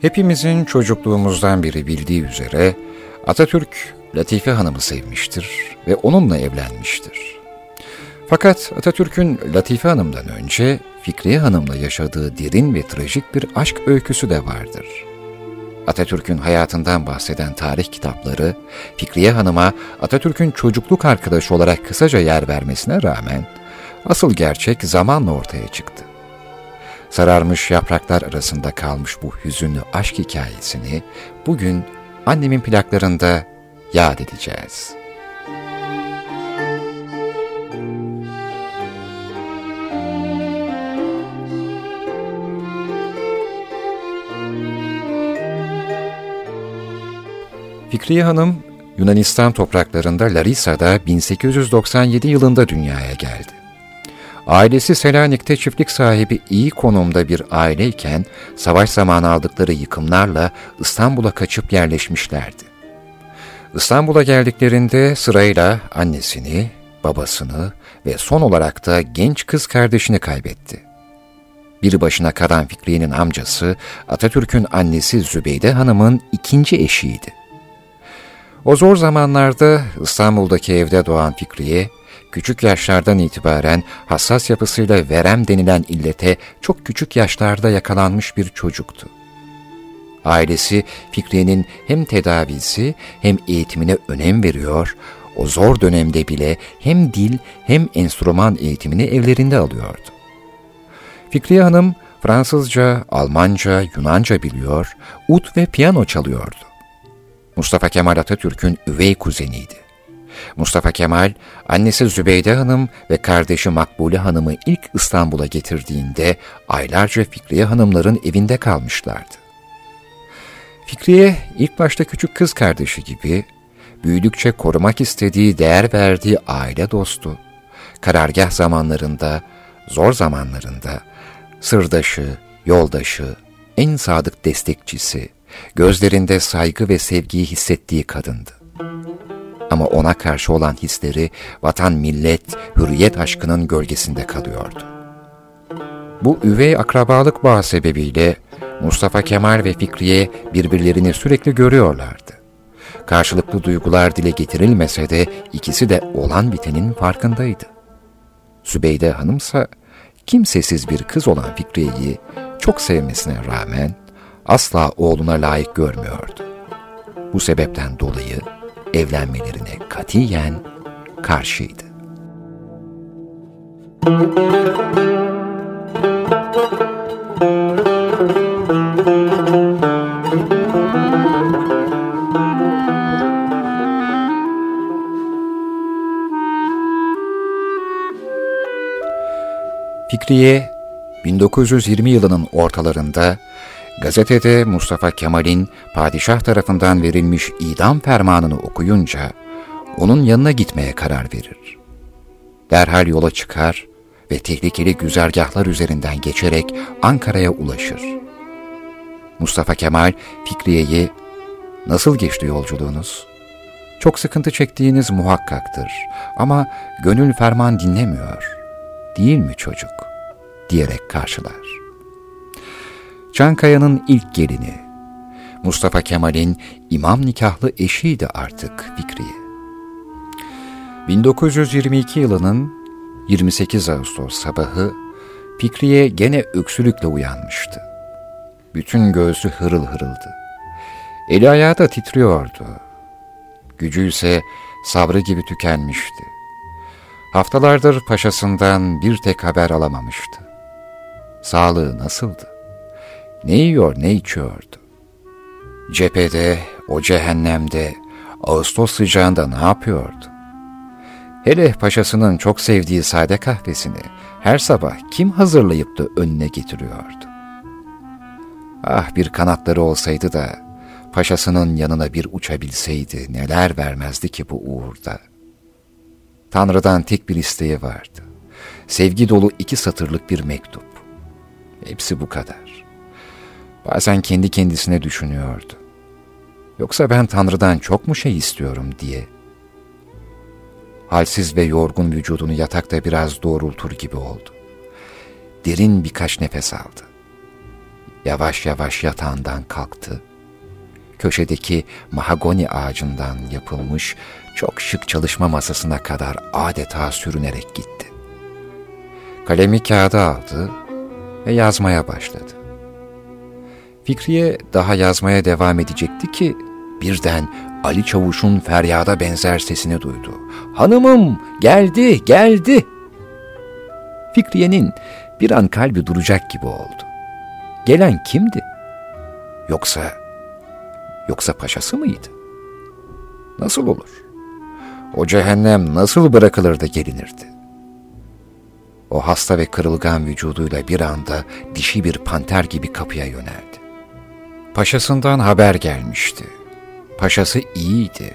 Hepimizin çocukluğumuzdan beri bildiği üzere Atatürk Latife Hanım'ı sevmiştir ve onunla evlenmiştir. Fakat Atatürk'ün Latife Hanım'dan önce Fikriye Hanım'la yaşadığı derin ve trajik bir aşk öyküsü de vardır. Atatürk'ün hayatından bahseden tarih kitapları, Fikriye Hanım'a Atatürk'ün çocukluk arkadaşı olarak kısaca yer vermesine rağmen, asıl gerçek zamanla ortaya çıktı. Sararmış yapraklar arasında kalmış bu hüzünlü aşk hikayesini bugün annemin plaklarında yad edeceğiz. Fikriye Hanım, Yunanistan topraklarında Larissa'da 1897 yılında dünyaya geldi. Ailesi Selanik'te çiftlik sahibi iyi konumda bir aileyken, savaş zamanı aldıkları yıkımlarla İstanbul'a kaçıp yerleşmişlerdi. İstanbul'a geldiklerinde sırayla annesini, babasını ve son olarak da genç kız kardeşini kaybetti. Bir başına kalan Fikriye'nin amcası Atatürk'ün annesi Zübeyde Hanım'ın ikinci eşiydi. O zor zamanlarda İstanbul'daki evde doğan Fikriye, küçük yaşlardan itibaren hassas yapısıyla verem denilen illete çok küçük yaşlarda yakalanmış bir çocuktu. Ailesi Fikriye'nin hem tedavisi hem eğitimine önem veriyor, o zor dönemde bile hem dil hem enstrüman eğitimini evlerinde alıyordu. Fikriye Hanım Fransızca, Almanca, Yunanca biliyor, ut ve piyano çalıyordu. Mustafa Kemal Atatürk'ün üvey kuzeniydi. Mustafa Kemal, annesi Zübeyde Hanım ve kardeşi Makbule Hanım'ı ilk İstanbul'a getirdiğinde aylarca Fikriye Hanımların evinde kalmışlardı. Fikriye ilk başta küçük kız kardeşi gibi, büyüdükçe korumak istediği, değer verdiği aile dostu, karargah zamanlarında, zor zamanlarında, sırdaşı, yoldaşı, en sadık destekçisi, gözlerinde saygı ve sevgiyi hissettiği kadındı. Ama ona karşı olan hisleri vatan, millet, hürriyet aşkının gölgesinde kalıyordu. Bu üvey akrabalık bağı sebebiyle Mustafa Kemal ve Fikriye birbirlerini sürekli görüyorlardı. Karşılıklı duygular dile getirilmese de ikisi de olan bitenin farkındaydı. Sübeyde Hanımsa kimsesiz bir kız olan Fikriye'yi çok sevmesine rağmen asla oğluna layık görmüyordu. Bu sebepten dolayı evlenmelerine katiyen karşıydı. Fikriye 1920 yılının ortalarında gazetede Mustafa Kemal'in padişah tarafından verilmiş idam fermanını okuyunca onun yanına gitmeye karar verir. Derhal yola çıkar ve tehlikeli güzergahlar üzerinden geçerek Ankara'ya ulaşır. Mustafa Kemal Fikriye'yi ''Nasıl geçti yolculuğunuz? Çok sıkıntı çektiğiniz muhakkaktır ama gönül ferman dinlemiyor. Değil mi çocuk?'' diyerek karşılar. Çankaya'nın ilk gelini, Mustafa Kemal'in imam nikahlı eşiydi artık Fikriye. 1922 yılının 28 Ağustos sabahı Fikriye gene öksürükle uyanmıştı. Bütün göğsü hırıl hırıldı. Eli ayağı da titriyordu. Gücü ise sabrı gibi tükenmişti. Haftalardır paşasından bir tek haber alamamıştı. Sağlığı nasıldı? Ne yiyor ne içiyordu? Cephede, o cehennemde, Ağustos sıcağında ne yapıyordu? Hele paşasının çok sevdiği sade kahvesini her sabah kim hazırlayıp da önüne getiriyordu? Ah bir kanatları olsaydı da paşasının yanına bir uçabilseydi neler vermezdi ki bu uğurda. Tanrı'dan tek bir isteği vardı. Sevgi dolu iki satırlık bir mektup. Hepsi bu kadar. Bazen kendi kendisine düşünüyordu. Yoksa ben Tanrı'dan çok mu şey istiyorum diye. Halsiz ve yorgun vücudunu yatakta biraz doğrultur gibi oldu. Derin birkaç nefes aldı. yavaş yavaş yatağından kalktı. Köşedeki mahagoni ağacından yapılmış çok şık çalışma masasına kadar adeta sürünerek gitti. Kalemi kağıda aldı ve yazmaya başladı. Fikriye daha yazmaya devam edecekti ki birden Ali Çavuş'un feryada benzer sesini duydu. Hanımım geldi geldi. Fikriye'nin bir an kalbi duracak gibi oldu. Gelen kimdi? Yoksa, yoksa paşası mıydı? Nasıl olur? O cehennem nasıl bırakılır da gelinirdi? O hasta ve kırılgan vücuduyla bir anda dişi bir panter gibi kapıya yöneldi. Paşasından haber gelmişti. Paşası iyiydi.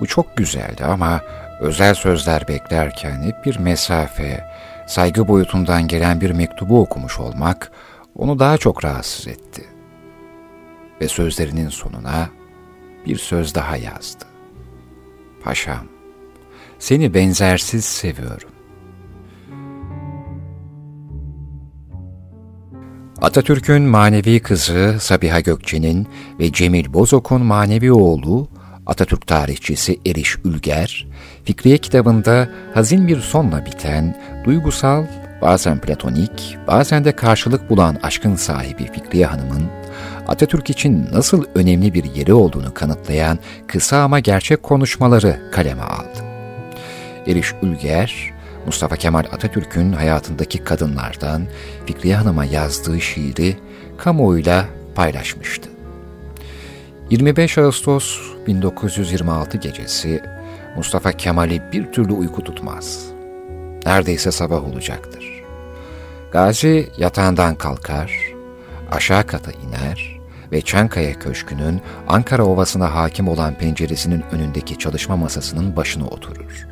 Bu çok güzeldi ama özel sözler beklerken hep bir mesafe, saygı boyutundan gelen bir mektubu okumuş olmak onu daha çok rahatsız etti. Ve sözlerinin sonuna bir söz daha yazdı. Paşam, seni benzersiz seviyorum. Atatürk'ün manevi kızı Sabiha Gökçe'nin ve Cemil Bozok'un manevi oğlu Atatürk tarihçisi Eriş Ülger, Fikriye kitabında hazin bir sonla biten, duygusal, bazen platonik, bazen de karşılık bulan aşkın sahibi Fikriye Hanım'ın, Atatürk için nasıl önemli bir yeri olduğunu kanıtlayan kısa ama gerçek konuşmaları kaleme aldı. Eriş Ülger, Mustafa Kemal Atatürk'ün hayatındaki kadınlardan Fikriye Hanım'a yazdığı şiiri kamuoyuyla paylaşmıştı. 25 Ağustos 1926 gecesi Mustafa Kemal'i bir türlü uyku tutmaz. Neredeyse sabah olacaktır. Gazi yatağından kalkar, aşağı kata iner ve Çankaya Köşkü'nün Ankara Ovası'na hakim olan penceresinin önündeki çalışma masasının başına oturur.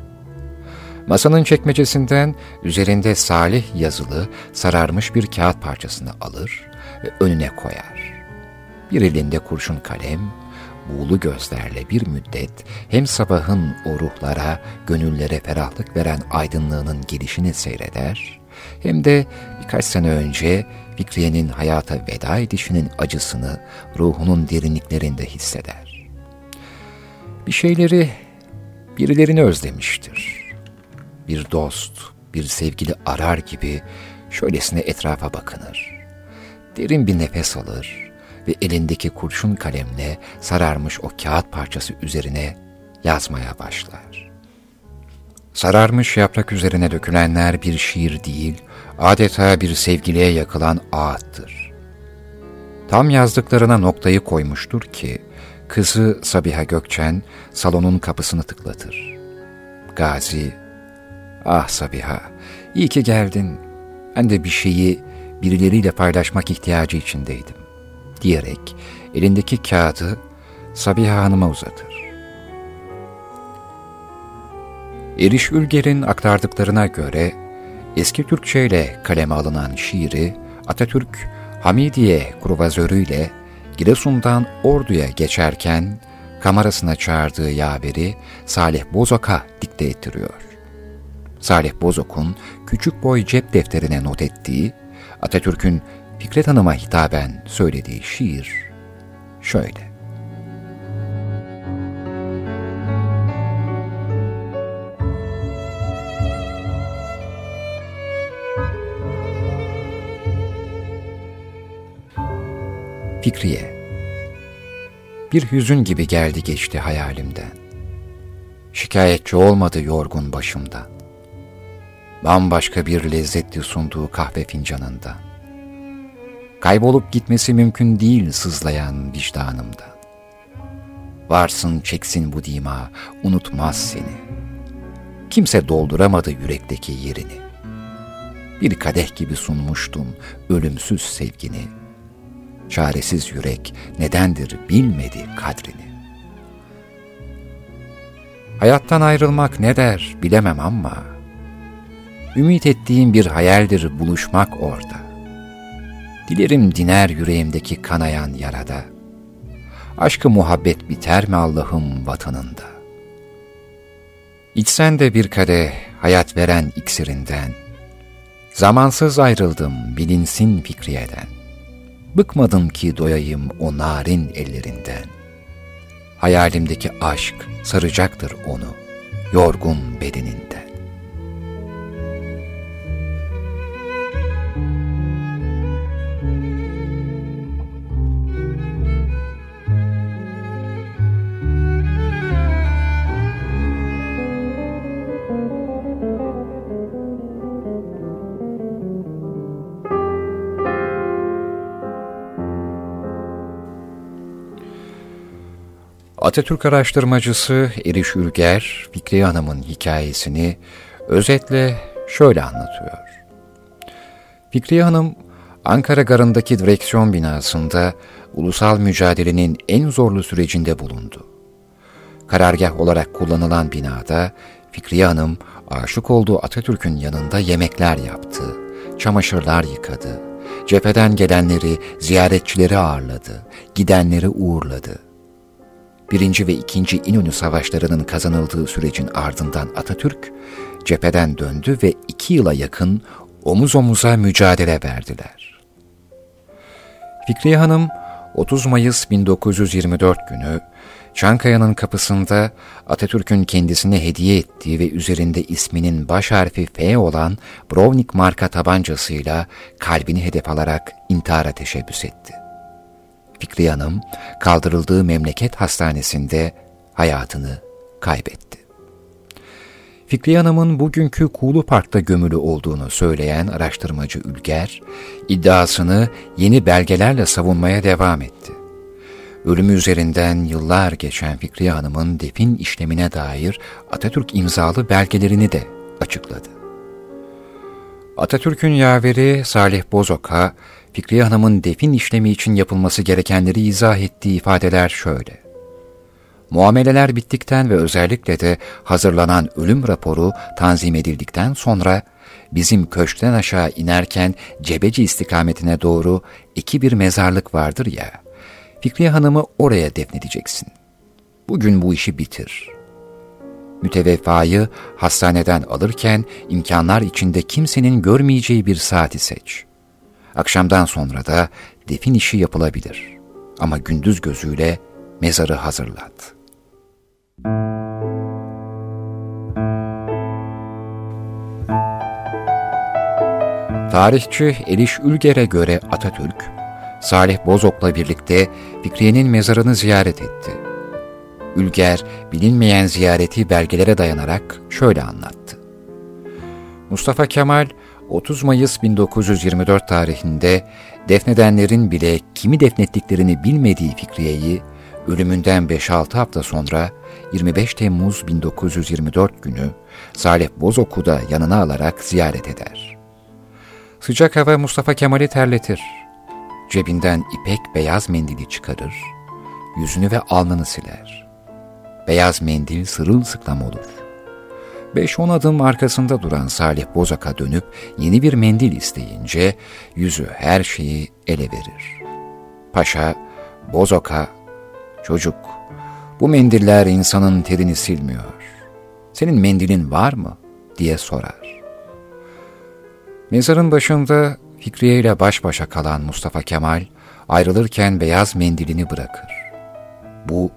Masanın çekmecesinden üzerinde Salih yazılı sararmış bir kağıt parçasını alır ve önüne koyar. Bir elinde kurşun kalem, buğulu gözlerle bir müddet hem sabahın o ruhlara, gönüllere ferahlık veren aydınlığının gelişini seyreder, hem de birkaç sene önce Fikriye'nin hayata veda edişinin acısını ruhunun derinliklerinde hisseder. Bir şeyleri, birilerini özlemiştir bir dost, bir sevgili arar gibi şöylesine etrafa bakınır. Derin bir nefes alır ve elindeki kurşun kalemle sararmış o kağıt parçası üzerine yazmaya başlar. Sararmış yaprak üzerine dökülenler bir şiir değil, adeta bir sevgiliye yakılan ağıttır. Tam yazdıklarına noktayı koymuştur ki, kızı Sabiha Gökçen salonun kapısını tıklatır. Gazi Ah Sabiha, iyi ki geldin. Ben de bir şeyi birileriyle paylaşmak ihtiyacı içindeydim. Diyerek elindeki kağıdı Sabiha Hanım'a uzatır. Eriş Ülger'in aktardıklarına göre eski Türkçe ile kaleme alınan şiiri Atatürk Hamidiye kruvazörüyle Giresun'dan Ordu'ya geçerken kamerasına çağırdığı yaveri Salih Bozok'a dikte ettiriyor. Salih Bozok'un küçük boy cep defterine not ettiği, Atatürk'ün Fikret Hanım'a hitaben söylediği şiir şöyle. Fikriye Bir hüzün gibi geldi geçti hayalimden. Şikayetçi olmadı yorgun başımdan bambaşka bir lezzetli sunduğu kahve fincanında. Kaybolup gitmesi mümkün değil sızlayan vicdanımda. Varsın çeksin bu dima, unutmaz seni. Kimse dolduramadı yürekteki yerini. Bir kadeh gibi sunmuştun ölümsüz sevgini. Çaresiz yürek nedendir bilmedi kadrini. Hayattan ayrılmak ne der bilemem ama Ümit ettiğim bir hayaldir buluşmak orada. Dilerim diner yüreğimdeki kanayan yarada. Aşkı muhabbet biter mi Allah'ım vatanında? İçsen de bir kadeh hayat veren iksirinden, Zamansız ayrıldım bilinsin Fikriye'den. bıkmadım ki doyayım o narin ellerinden. Hayalimdeki aşk saracaktır onu, yorgun bedeninden. Atatürk araştırmacısı Eriş Ülger, Fikriye Hanım'ın hikayesini özetle şöyle anlatıyor. Fikriye Hanım, Ankara Garı'ndaki direksiyon binasında ulusal mücadelenin en zorlu sürecinde bulundu. Karargah olarak kullanılan binada Fikriye Hanım aşık olduğu Atatürk'ün yanında yemekler yaptı, çamaşırlar yıkadı, cepheden gelenleri, ziyaretçileri ağırladı, gidenleri uğurladı.'' Birinci ve ikinci İnönü Savaşları'nın kazanıldığı sürecin ardından Atatürk, cepheden döndü ve iki yıla yakın omuz omuza mücadele verdiler. Fikriye Hanım, 30 Mayıs 1924 günü Çankaya'nın kapısında Atatürk'ün kendisine hediye ettiği ve üzerinde isminin baş harfi F olan Browning marka tabancasıyla kalbini hedef alarak intihara teşebbüs etti. Fikriye Hanım kaldırıldığı memleket hastanesinde hayatını kaybetti. Fikriye Hanım'ın bugünkü Kuğulu Park'ta gömülü olduğunu söyleyen araştırmacı Ülger, iddiasını yeni belgelerle savunmaya devam etti. Ölümü üzerinden yıllar geçen Fikriye Hanım'ın defin işlemine dair Atatürk imzalı belgelerini de açıkladı. Atatürk'ün yaveri Salih Bozok'a Fikriye Hanım'ın defin işlemi için yapılması gerekenleri izah ettiği ifadeler şöyle. Muameleler bittikten ve özellikle de hazırlanan ölüm raporu tanzim edildikten sonra bizim köşkten aşağı inerken Cebeci istikametine doğru iki bir mezarlık vardır ya, Fikriye Hanım'ı oraya defnedeceksin. Bugün bu işi bitir. Müteveffayı hastaneden alırken imkanlar içinde kimsenin görmeyeceği bir saati seç.'' Akşamdan sonra da defin işi yapılabilir. Ama gündüz gözüyle mezarı hazırlat. Tarihçi Eliş Ülger'e göre Atatürk, Salih Bozok'la birlikte Fikriye'nin mezarını ziyaret etti. Ülger, bilinmeyen ziyareti belgelere dayanarak şöyle anlattı. Mustafa Kemal, 30 Mayıs 1924 tarihinde defnedenlerin bile kimi defnettiklerini bilmediği Fikriye'yi ölümünden 5-6 hafta sonra 25 Temmuz 1924 günü Salih Bozok'u da yanına alarak ziyaret eder. Sıcak hava Mustafa Kemal'i terletir. Cebinden ipek beyaz mendili çıkarır, yüzünü ve alnını siler. Beyaz mendil sırılsıklam olur. Beş on adım arkasında duran Salih Bozak'a dönüp yeni bir mendil isteyince yüzü her şeyi ele verir. Paşa, Bozok'a, çocuk, bu mendiller insanın terini silmiyor. Senin mendilin var mı? diye sorar. Mezarın başında Fikriye ile baş başa kalan Mustafa Kemal ayrılırken beyaz mendilini bırakır. Bu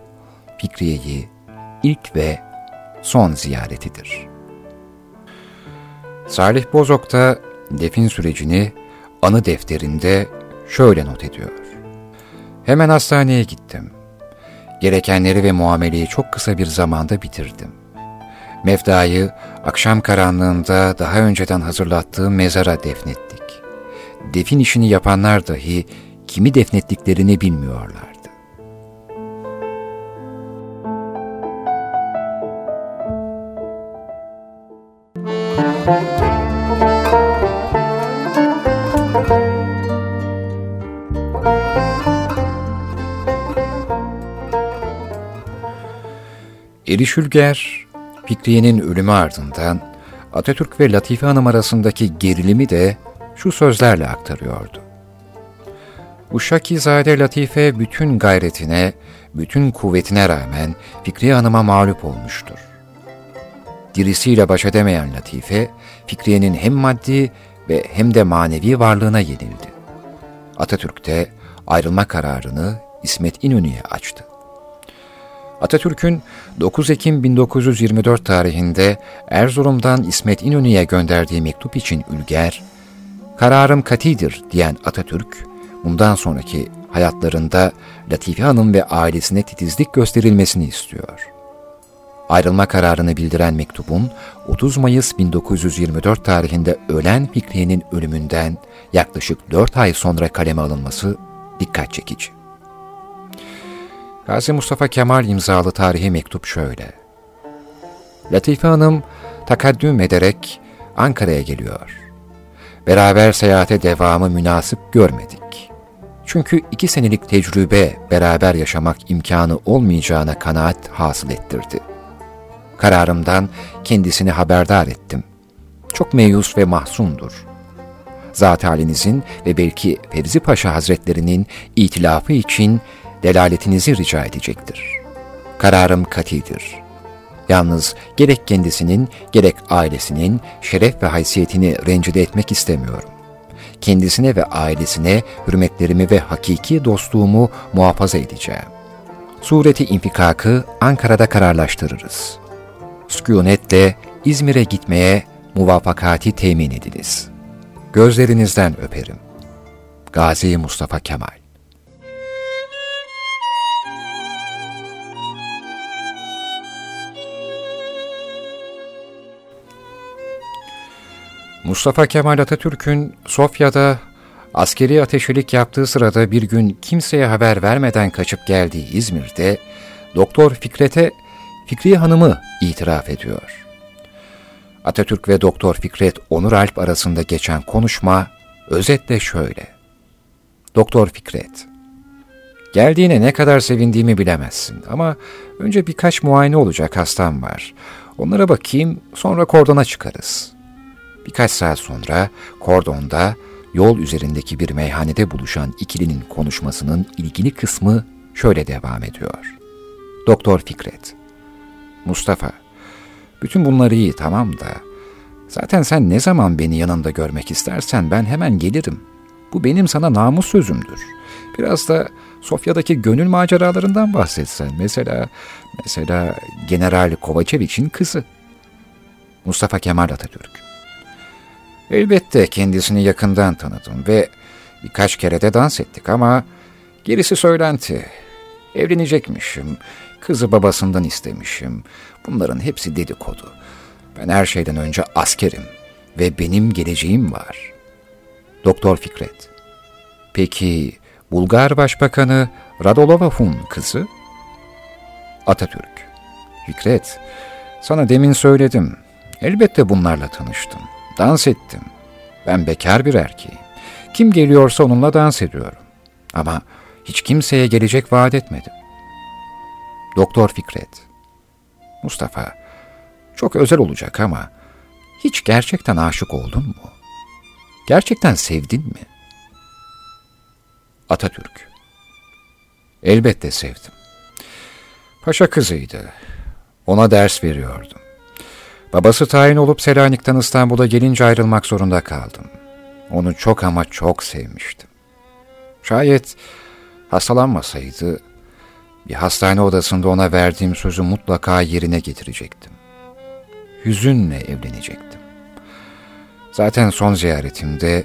Fikriye'yi ilk ve son ziyaretidir. Salih Bozok da defin sürecini anı defterinde şöyle not ediyor. Hemen hastaneye gittim. Gerekenleri ve muameleyi çok kısa bir zamanda bitirdim. Mevda'yı akşam karanlığında daha önceden hazırlattığım mezara defnettik. Defin işini yapanlar dahi kimi defnettiklerini bilmiyorlar. Eriş Ülger, Fikriye'nin ölümü ardından Atatürk ve Latife Hanım arasındaki gerilimi de şu sözlerle aktarıyordu. Uşakizade Latife bütün gayretine, bütün kuvvetine rağmen Fikriye Hanım'a mağlup olmuştur. Dirisiyle baş edemeyen Latife, Fikriye'nin hem maddi ve hem de manevi varlığına yenildi. Atatürk de ayrılma kararını İsmet İnönü'ye açtı. Atatürk'ün 9 Ekim 1924 tarihinde Erzurum'dan İsmet İnönü'ye gönderdiği mektup için Ülger, kararım katidir diyen Atatürk, bundan sonraki hayatlarında Latife Hanım ve ailesine titizlik gösterilmesini istiyor. Ayrılma kararını bildiren mektubun 30 Mayıs 1924 tarihinde ölen Fikriye'nin ölümünden yaklaşık 4 ay sonra kaleme alınması dikkat çekici. Gazi Mustafa Kemal imzalı tarihi mektup şöyle. Latife Hanım takaddüm ederek Ankara'ya geliyor. Beraber seyahate devamı münasip görmedik. Çünkü iki senelik tecrübe beraber yaşamak imkanı olmayacağına kanaat hasıl ettirdi. Kararımdan kendisini haberdar ettim. Çok meyus ve mahzundur. Zat halinizin ve belki Fevzi Paşa Hazretlerinin itilafı için delaletinizi rica edecektir. Kararım katidir. Yalnız gerek kendisinin gerek ailesinin şeref ve haysiyetini rencide etmek istemiyorum. Kendisine ve ailesine hürmetlerimi ve hakiki dostluğumu muhafaza edeceğim. Sureti infikakı Ankara'da kararlaştırırız. Sükunetle İzmir'e gitmeye muvafakati temin ediniz. Gözlerinizden öperim. Gazi Mustafa Kemal Mustafa Kemal Atatürk'ün Sofya'da askeri ateşelik yaptığı sırada bir gün kimseye haber vermeden kaçıp geldiği İzmir'de Doktor Fikret'e Fikriye Hanım'ı itiraf ediyor. Atatürk ve Doktor Fikret Onur Alp arasında geçen konuşma özetle şöyle. Doktor Fikret, geldiğine ne kadar sevindiğimi bilemezsin ama önce birkaç muayene olacak hastam var. Onlara bakayım sonra kordona çıkarız. Birkaç saat sonra kordonda yol üzerindeki bir meyhanede buluşan ikilinin konuşmasının ilgili kısmı şöyle devam ediyor. Doktor Fikret, Mustafa, bütün bunlar iyi tamam da, zaten sen ne zaman beni yanında görmek istersen ben hemen gelirim. Bu benim sana namus sözümdür. Biraz da Sofya'daki gönül maceralarından bahsetsen. Mesela, mesela General Kovaçeviç'in kızı. Mustafa Kemal Atatürk. Elbette kendisini yakından tanıdım ve birkaç kere de dans ettik ama gerisi söylenti. Evlenecekmişim, kızı babasından istemişim. Bunların hepsi dedikodu. Ben her şeyden önce askerim ve benim geleceğim var. Doktor Fikret. Peki Bulgar Başbakanı Radolovov'un kızı? Atatürk. Fikret, sana demin söyledim. Elbette bunlarla tanıştım. Dans ettim. Ben bekar bir erkeğim. Kim geliyorsa onunla dans ediyorum. Ama hiç kimseye gelecek vaat etmedim. Doktor Fikret. Mustafa, çok özel olacak ama hiç gerçekten aşık oldun mu? Gerçekten sevdin mi? Atatürk. Elbette sevdim. Paşa kızıydı. Ona ders veriyordum. Babası tayin olup Selanik'ten İstanbul'a gelince ayrılmak zorunda kaldım. Onu çok ama çok sevmiştim. Şayet hastalanmasaydı, bir hastane odasında ona verdiğim sözü mutlaka yerine getirecektim. Hüzünle evlenecektim. Zaten son ziyaretimde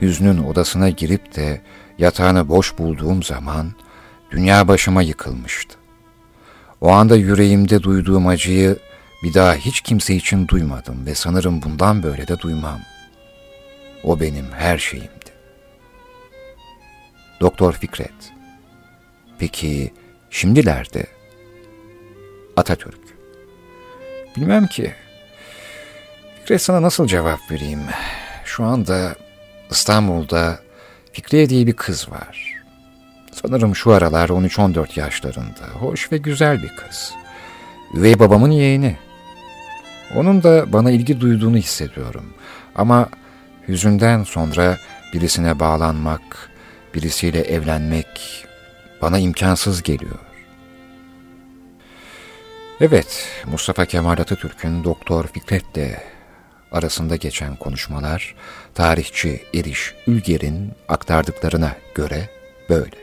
Hüznün odasına girip de yatağını boş bulduğum zaman dünya başıma yıkılmıştı. O anda yüreğimde duyduğum acıyı bir daha hiç kimse için duymadım ve sanırım bundan böyle de duymam. O benim her şeyimdi. Doktor Fikret. Peki şimdilerde? Atatürk. Bilmem ki. Fikret sana nasıl cevap vereyim? Şu anda İstanbul'da Fikriye diye bir kız var. Sanırım şu aralar 13-14 yaşlarında. Hoş ve güzel bir kız. Üvey babamın yeğeni. Onun da bana ilgi duyduğunu hissediyorum. Ama hüzünden sonra birisine bağlanmak, birisiyle evlenmek bana imkansız geliyor. Evet, Mustafa Kemal Atatürk'ün Doktor Fikret'le arasında geçen konuşmalar, tarihçi Eriş Ülger'in aktardıklarına göre böyle.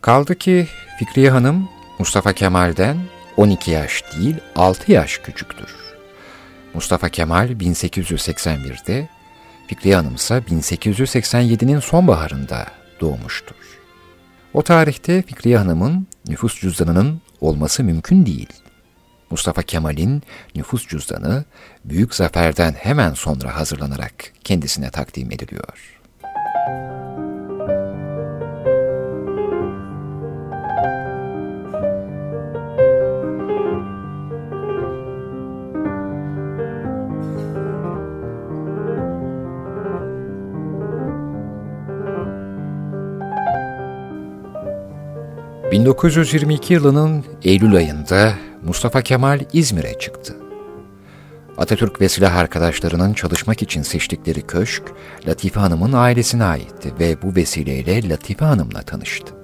Kaldı ki Fikriye Hanım Mustafa Kemal'den 12 yaş değil 6 yaş küçüktür. Mustafa Kemal 1881'de, Fikriye Hanım ise 1887'nin sonbaharında doğmuştur. O tarihte Fikriye Hanım'ın nüfus cüzdanının olması mümkün değil. Mustafa Kemal'in nüfus cüzdanı büyük zaferden hemen sonra hazırlanarak kendisine takdim ediliyor. 1922 yılının Eylül ayında Mustafa Kemal İzmir'e çıktı. Atatürk ve silah arkadaşlarının çalışmak için seçtikleri köşk, Latife Hanım'ın ailesine aitti ve bu vesileyle Latife Hanım'la tanıştı.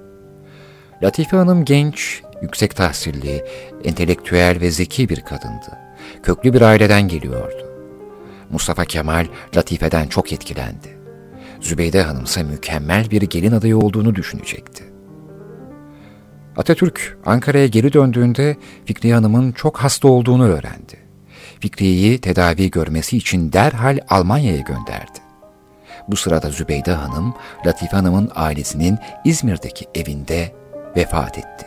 Latife Hanım genç, yüksek tahsilli, entelektüel ve zeki bir kadındı. Köklü bir aileden geliyordu. Mustafa Kemal Latife'den çok etkilendi. Zübeyde Hanım ise mükemmel bir gelin adayı olduğunu düşünecekti. Atatürk Ankara'ya geri döndüğünde Fikriye Hanım'ın çok hasta olduğunu öğrendi. Fikriye'yi tedavi görmesi için derhal Almanya'ya gönderdi. Bu sırada Zübeyde Hanım, Latife Hanım'ın ailesinin İzmir'deki evinde vefat etti.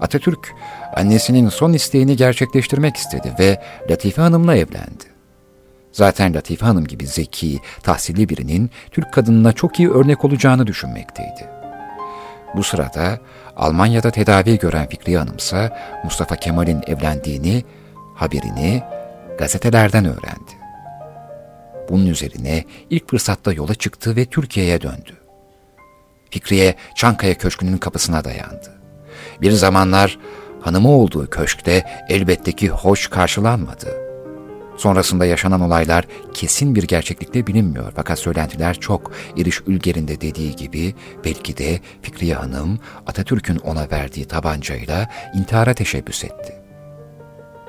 Atatürk, annesinin son isteğini gerçekleştirmek istedi ve Latife Hanım'la evlendi. Zaten Latife Hanım gibi zeki, tahsilli birinin Türk kadınına çok iyi örnek olacağını düşünmekteydi. Bu sırada Almanya'da tedavi gören Fikriye Hanım ise Mustafa Kemal'in evlendiğini, haberini gazetelerden öğrendi. Bunun üzerine ilk fırsatta yola çıktı ve Türkiye'ye döndü. Fikriye Çankaya Köşkü'nün kapısına dayandı. Bir zamanlar hanımı olduğu köşkte elbette ki hoş karşılanmadı. Sonrasında yaşanan olaylar kesin bir gerçeklikle bilinmiyor fakat söylentiler çok. İriş Ülger'in de dediği gibi belki de Fikriye Hanım Atatürk'ün ona verdiği tabancayla intihara teşebbüs etti.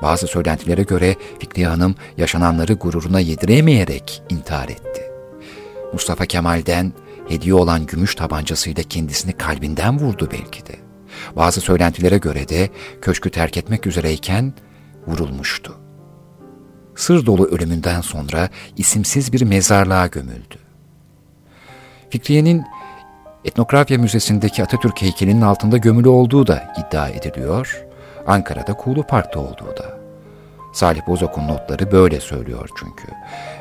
Bazı söylentilere göre Fikriye Hanım yaşananları gururuna yediremeyerek intihar etti. Mustafa Kemal'den hediye olan gümüş tabancasıyla kendisini kalbinden vurdu belki de. Bazı söylentilere göre de köşkü terk etmek üzereyken vurulmuştu sır dolu ölümünden sonra isimsiz bir mezarlığa gömüldü. Fikriye'nin Etnografya Müzesi'ndeki Atatürk heykelinin altında gömülü olduğu da iddia ediliyor, Ankara'da Kuğulu Park'ta olduğu da. Salih Bozok'un notları böyle söylüyor çünkü.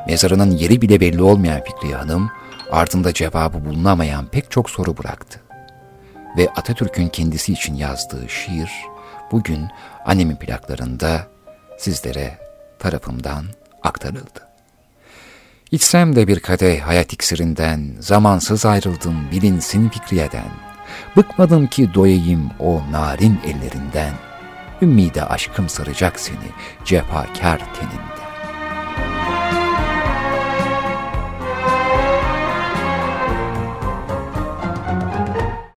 Mezarının yeri bile belli olmayan Fikriye Hanım, ardında cevabı bulunamayan pek çok soru bıraktı. Ve Atatürk'ün kendisi için yazdığı şiir, bugün annemin plaklarında sizlere tarafımdan aktarıldı. İçsem de bir kadeh hayat iksirinden, zamansız ayrıldım bilinsin fikriyeden. Bıkmadım ki doyayım o narin ellerinden. Ümmide aşkım saracak seni cefakar teninden.